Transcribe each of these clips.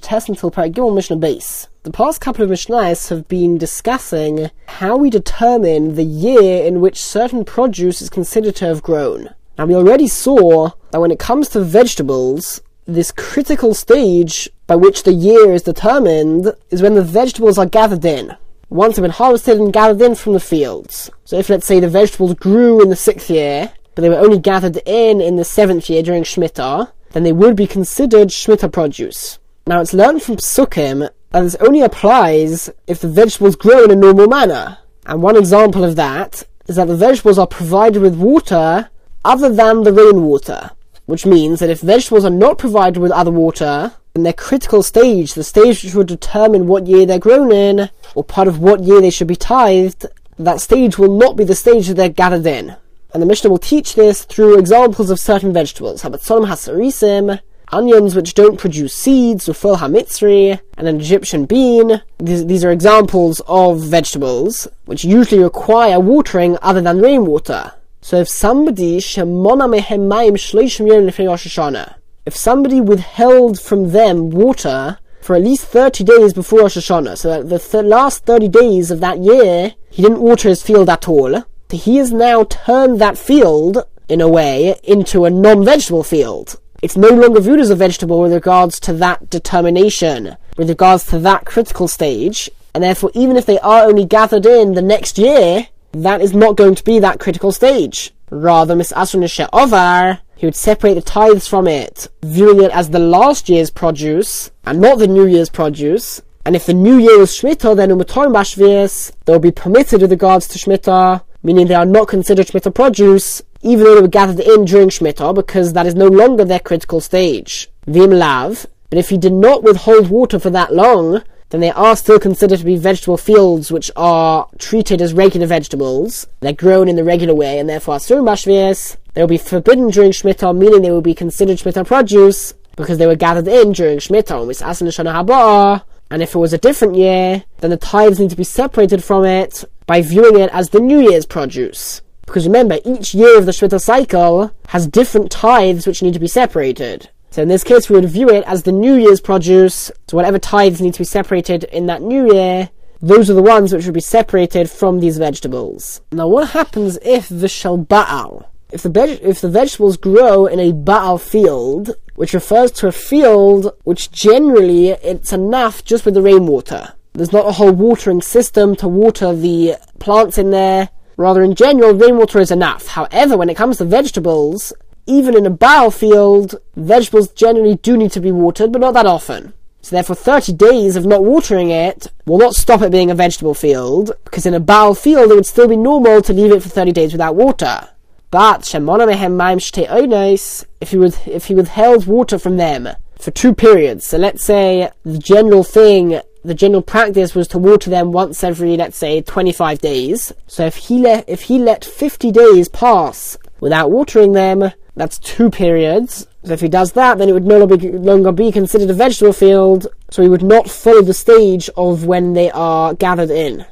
Test until Beis. The past couple of Mishnahs have been discussing how we determine the year in which certain produce is considered to have grown. Now we already saw that when it comes to vegetables, this critical stage by which the year is determined is when the vegetables are gathered in. Once they've been harvested and gathered in from the fields. So if let's say the vegetables grew in the sixth year, but they were only gathered in in the seventh year during Shemitah, then they would be considered Shemitah produce. Now it's learned from Psukim that this only applies if the vegetables grow in a normal manner. And one example of that is that the vegetables are provided with water other than the rainwater. Which means that if vegetables are not provided with other water, then their critical stage, the stage which would determine what year they're grown in, or part of what year they should be tithed, that stage will not be the stage that they're gathered in. And the Mishnah will teach this through examples of certain vegetables. Habatzolim hasarisim, onions which don't produce seeds, ufol hamitzri, and an Egyptian bean. These, these are examples of vegetables which usually require watering other than rainwater. So if somebody if somebody withheld from them water for at least 30 days before Rosh Hashanah, so that the th- last 30 days of that year, he didn't water his field at all, he has now turned that field, in a way, into a non-vegetable field. It's no longer viewed as a vegetable with regards to that determination, with regards to that critical stage, and therefore even if they are only gathered in the next year, that is not going to be that critical stage. Rather, Miss Asr Ovar, he would separate the tithes from it, viewing it as the last year's produce, and not the new year's produce. And if the new year is Shemitah, then Umatorim Bashvias, they will be permitted with regards to Shemitah, meaning they are not considered Shemitah produce, even though they were gathered in during Shemitah, because that is no longer their critical stage. Vim Lav, but if he did not withhold water for that long, then they are still considered to be vegetable fields which are treated as regular vegetables. They're grown in the regular way, and therefore Asurim Bashvias, they will be forbidden during Shemitah, meaning they will be considered Shemitah produce, because they were gathered in during Shemitah, and if it was a different year, then the tithes need to be separated from it, by viewing it as the New Year's produce. Because remember, each year of the Shemitah cycle has different tithes which need to be separated. So in this case, we would view it as the New Year's produce. So whatever tithes need to be separated in that New Year, those are the ones which would be separated from these vegetables. Now, what happens if the shalba'al, if the veg- if the vegetables grow in a baal field, which refers to a field which generally it's enough just with the rainwater. There's not a whole watering system to water the plants in there. Rather, in general, rainwater is enough. However, when it comes to vegetables, even in a baal field, vegetables generally do need to be watered, but not that often. So therefore, 30 days of not watering it will not stop it being a vegetable field, because in a baal field it would still be normal to leave it for 30 days without water. But if he, if he withheld water from them for two periods, so let's say the general thing the general practice was to water them once every, let's say, 25 days. So if he let, if he let 50 days pass without watering them, that's two periods. So if he does that, then it would no longer be, longer be considered a vegetable field, so he would not follow the stage of when they are gathered in.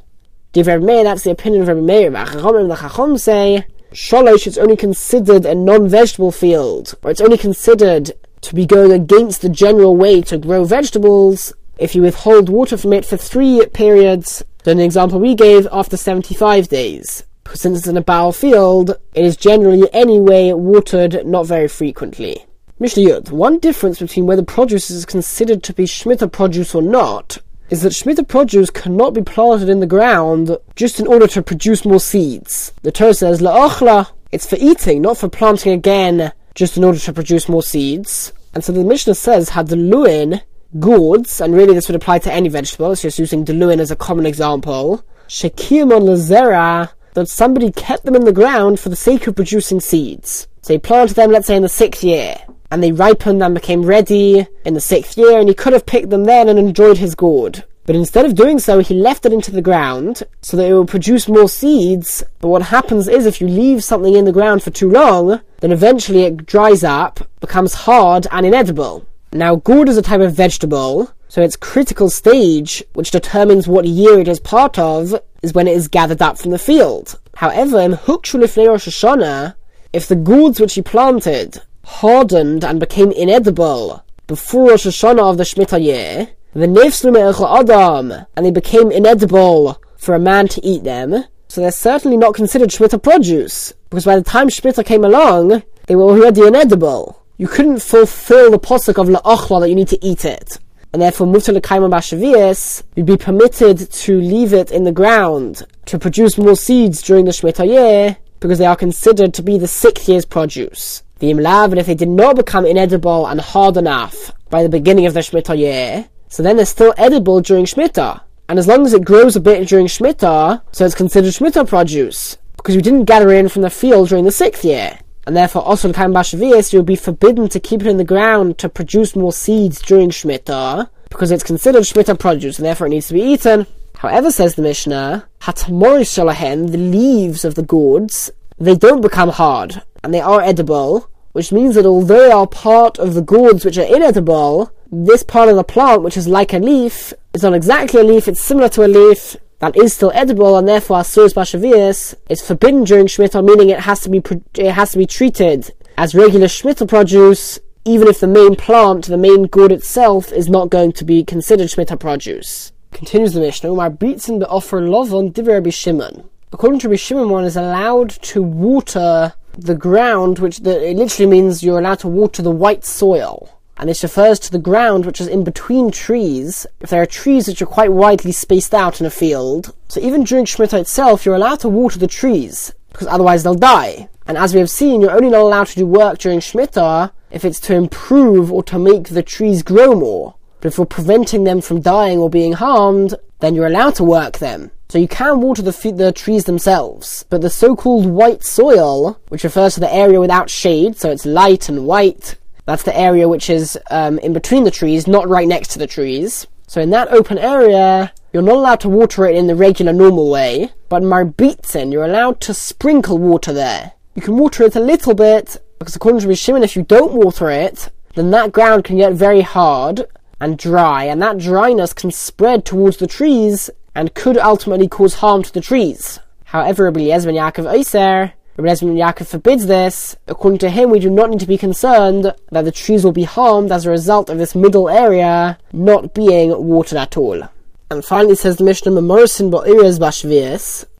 Rabbi that's the opinion of Rabbi Meir. The Chacham say, Shalosh is only considered a non-vegetable field, or it's only considered to be going against the general way to grow vegetables if you withhold water from it for three periods, then the example we gave after 75 days. Since it's in a baal field, it is generally anyway watered not very frequently. Mishnah Yud, one difference between whether produce is considered to be Shemitah produce or not is that Shemitah produce cannot be planted in the ground just in order to produce more seeds. The Torah says, La'ochla, it's for eating, not for planting again just in order to produce more seeds. And so the Mishnah says, had the luin gourds, and really this would apply to any vegetable, it's just using deluin as a common example, shekimon lazera, that somebody kept them in the ground for the sake of producing seeds. So he planted them, let's say, in the sixth year, and they ripened and became ready in the sixth year, and he could have picked them then and enjoyed his gourd. But instead of doing so, he left it into the ground so that it will produce more seeds. But what happens is if you leave something in the ground for too long, then eventually it dries up, becomes hard and inedible. Now, gourd is a type of vegetable, so its critical stage, which determines what year it is part of, is when it is gathered up from the field. However, in Hukshulifnei Rosh Hashanah, if the gourds which he planted hardened and became inedible before Rosh Hashanah of the Shemitah year, the nifslu adam, and they became inedible for a man to eat them, so they're certainly not considered Shemitah produce, because by the time Shemitah came along, they were already inedible. You couldn't fulfill the posuk of la'achla that you need to eat it. And therefore, l'kaimon bashavias, you'd be permitted to leave it in the ground to produce more seeds during the Shemitah year, because they are considered to be the sixth year's produce. The imlav, and if they did not become inedible and hard enough by the beginning of the Shemitah year, so then they're still edible during Shemitah. And as long as it grows a bit during Shemitah, so it's considered Shemitah produce, because you didn't gather in from the field during the sixth year. And therefore, also in Kaim Bashavias, you'll be forbidden to keep it in the ground to produce more seeds during Shemitah, because it's considered Shemitah produce, and therefore it needs to be eaten. However, says the Mishnah, Hatamoris Shalahen, the leaves of the gourds, they don't become hard, and they are edible, which means that although they are part of the gourds which are inedible, this part of the plant, which is like a leaf, is not exactly a leaf, it's similar to a leaf, that is still edible, and therefore Asuris Bashavias is forbidden during Shemitah, meaning it has to be, it has to be treated as regular Shemitah produce, even if the main plant, the main gourd itself, is not going to be considered Shemitah produce. Continues the Mishnah, Umar Britzen be'offer lovon divrei Shimon. According to Shimon, one is allowed to water the ground, which the, it literally means you're allowed to water the white soil. And this refers to the ground which is in between trees, if there are trees which are quite widely spaced out in a field. So even during Shemitah itself, you're allowed to water the trees, because otherwise they'll die. And as we have seen, you're only not allowed to do work during Shemitah if it's to improve or to make the trees grow more. But if you're preventing them from dying or being harmed, then you're allowed to work them. So you can water the, the trees themselves, but the so-called white soil, which refers to the area without shade, so it's light and white, that's the area which is um, in between the trees, not right next to the trees. So in that open area, you're not allowed to water it in the regular normal way, but marbitzen, you're allowed to sprinkle water there. You can water it a little bit, because according to Rishimon, if you don't water it, then that ground can get very hard and dry, and that dryness can spread towards the trees and could ultimately cause harm to the trees. However, Rabbi Eliezer ben Yaakov Oiser, Rabbi ben Yaakov forbids this. According to him, we do not need to be concerned that the trees will be harmed as a result of this middle area not being watered at all. And finally, says the Mishnah,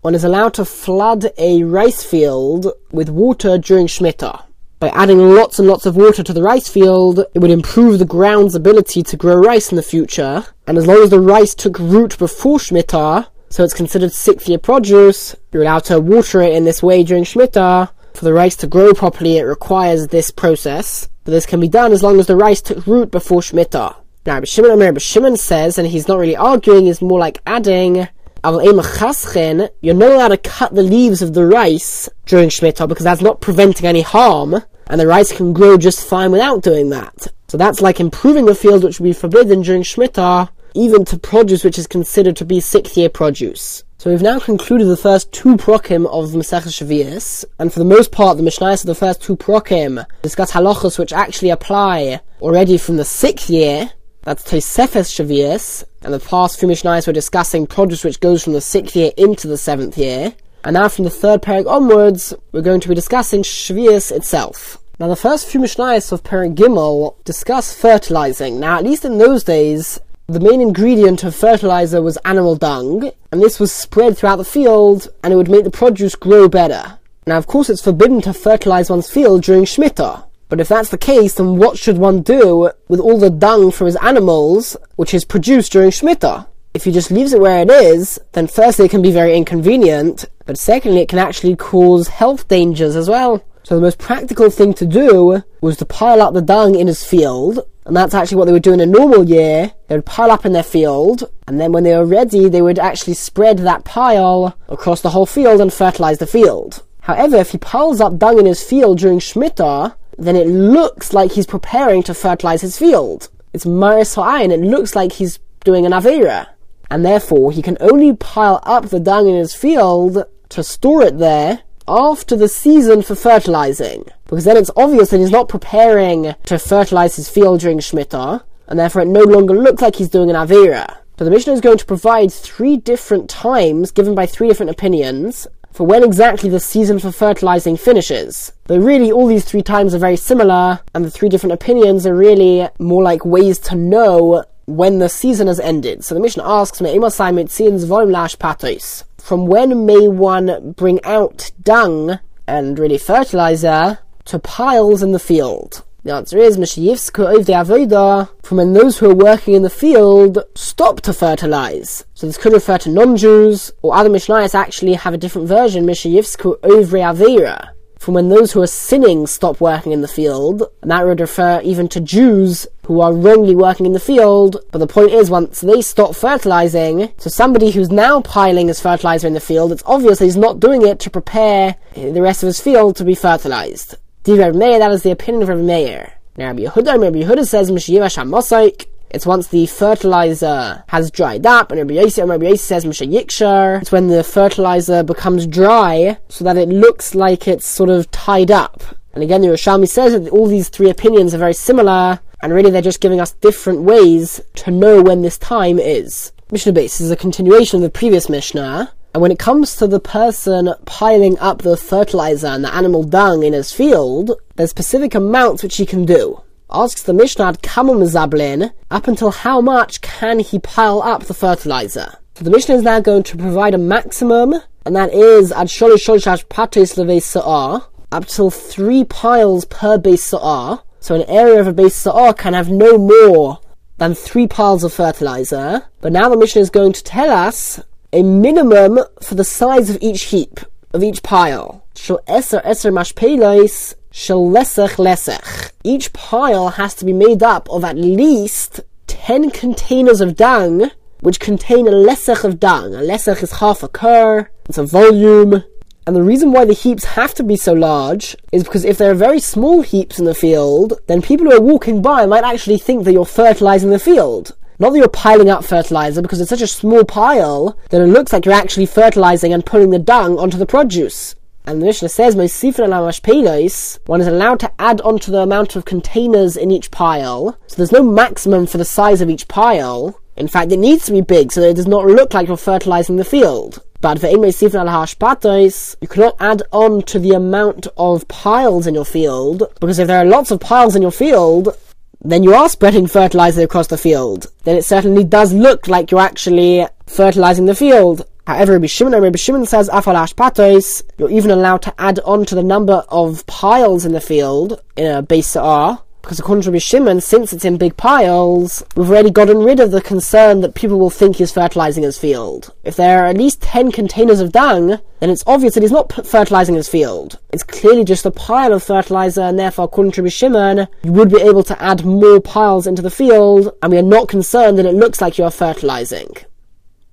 one is allowed to flood a rice field with water during Shemitah by adding lots and lots of water to the rice field, it would improve the ground's ability to grow rice in the future. And as long as the rice took root before Shemitah, so it's considered sixth year produce, you're allowed to water it in this way during Shemitah. For the rice to grow properly, it requires this process. But this can be done as long as the rice took root before Shemitah. Now, Shimon Amir Shimon says, and he's not really arguing, is more like adding you're not allowed to cut the leaves of the rice during Shemitah because that's not preventing any harm, and the rice can grow just fine without doing that. So that's like improving the field which would be forbidden during Shemitah, even to produce which is considered to be sixth year produce. So we've now concluded the first two prokim of Masechah Shavias, and for the most part, the Mishnayos of the first two prokim discuss halachos which actually apply already from the sixth year. That's Tosefes Shavias, and the past few Mishnayos were discussing produce which goes from the sixth year into the seventh year. And now from the third parak onwards, we're going to be discussing Shavias itself. Now the first few Mishnayos of Parak Gimel discuss fertilizing. Now at least in those days, the main ingredient of fertilizer was animal dung, and this was spread throughout the field, and it would make the produce grow better. Now of course it's forbidden to fertilize one's field during Shemitah, but if that's the case, then what should one do with all the dung from his animals, which is produced during Shemitah? If he just leaves it where it is, then firstly it can be very inconvenient, but secondly it can actually cause health dangers as well. So the most practical thing to do was to pile up the dung in his field, and that's actually what they would do in a normal year. They would pile up in their field, and then when they were ready, they would actually spread that pile across the whole field and fertilize the field. However, if he piles up dung in his field during Shemitah, then it looks like he's preparing to fertilize his field. It's Maris and it looks like he's doing an Avera. And therefore, he can only pile up the dung in his field to store it there after the season for fertilizing. Because then it's obvious that he's not preparing to fertilize his field during Shemitah, and therefore it no longer looks like he's doing an Avera. So the Mishnah is going to provide three different times, given by three different opinions, for when exactly the season for fertilizing finishes. But really, all these three times are very similar, and the three different opinions are really more like ways to know when the season has ended. So the Mishnah asks, From when may one bring out dung and really fertilizer to piles in the field? The answer is from when those who are working in the field stop to fertilize. So this could refer to non-Jews, or other Mishnayos actually have a different version, Mishayivsku Ovre Avera, from when those who are sinning stop working in the field, and that would refer even to Jews who are wrongly working in the field. But the point is, once they stop fertilizing, so somebody who's now piling his fertilizer in the field, it's obvious he's not doing it to prepare the rest of his field to be fertilized. Rabbi Meir, that is the opinion of Rabbi Meir. Now Rabbi Yehuda, Rabbi Yehuda says, it's once the fertilizer has dried up, and Rabbi Yossi, and Rabbi Yossi says Mishayikshar, it's when the fertilizer becomes dry, so that it looks like it's sort of tied up. And again, the Yerushalmi says that all these three opinions are very similar, and really they're just giving us different ways to know when this time is. Mishnah Beis is a continuation of the previous Mishnah, and when it comes to the person piling up the fertilizer and the animal dung in his field, there's specific amounts which he can do. Asks the Mishnah Kamam Zablin, up until how much can he pile up the fertilizer? So the Mishnah is now going to provide a maximum, and that is ad sholish sholish beis sa'ah, up till three piles per beis sa'ah. So an area of a beis sa'ah can have no more than three piles of fertilizer. But now the Mishnah is going to tell us a minimum for the size of each heap, of each pile. Shall eser eser mashpelos shall lesech lesech. Each pile has to be made up of at least 10 containers of dung, which contain a lesech of dung. A lesech is half a kor, it's a volume. And the reason why the heaps have to be so large is because if there are very small heaps in the field, then people who are walking by might actually think that you're fertilizing the field. Not that you're piling up fertilizer because it's such a small pile that it looks like you're actually fertilizing and putting the dung onto the produce. And the Mishnah says, one is allowed to add onto the amount of containers in each pile. So there's no maximum for the size of each pile. In fact, it needs to be big so that it does not look like you're fertilizing the field. But for you cannot add on to the amount of piles in your field, because if there are lots of piles in your field, then you are spreading fertilizer across the field. Then it certainly does look like you're actually fertilizing the field. However, Rabbi Shimon, Rabbi Shimon says, Afalash you're even allowed to add on to the number of piles in the field in a base R, because according to Rabbi Shimon, since it's in big piles, we've already gotten rid of the concern that people will think he's fertilizing his field. If there are at least 10 containers of dung, then it's obvious that he's not fertilizing his field. It's clearly just a pile of fertilizer, and therefore, according to Rabbi Shimon, you would be able to add more piles into the field, and we are not concerned that it looks like you are fertilizing.